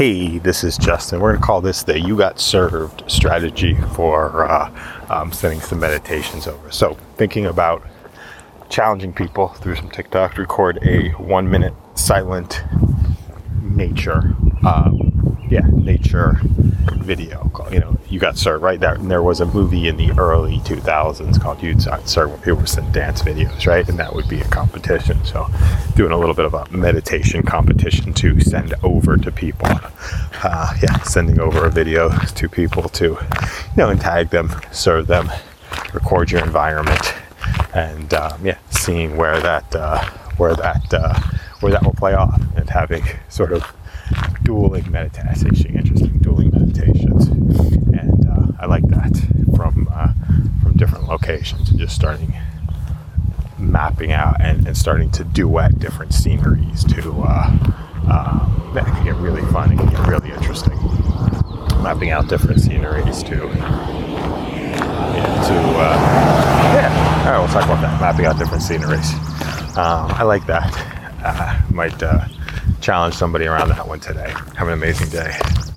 Hey, this is Justin. We're going to call this the You Got Served strategy for uh, um, sending some meditations over. So, thinking about challenging people through some TikTok, to record a one minute silent nature, um, yeah, nature video. You know, you got served right there. And there was a movie in the early 2000s called You Got Served, where people send dance videos, right? And that would be a competition. So, doing a little bit of a meditation competition to send over to people. Uh, yeah, sending over a video to people to, you know, and tag them, serve them, record your environment, and um, yeah, seeing where that uh, where that uh, where that will play off, and having sort of dueling meditation, interesting dueling meditations, and uh, I like that from uh, from different locations, and just starting mapping out and, and starting to duet different sceneries to uh, um, that can get really fun. It can get really interesting. Mapping out different sceneries to yeah, to uh, yeah. All right, we'll talk about that. Mapping out different sceneries. Um, I like that. Uh, might uh, challenge somebody around that one today. Have an amazing day.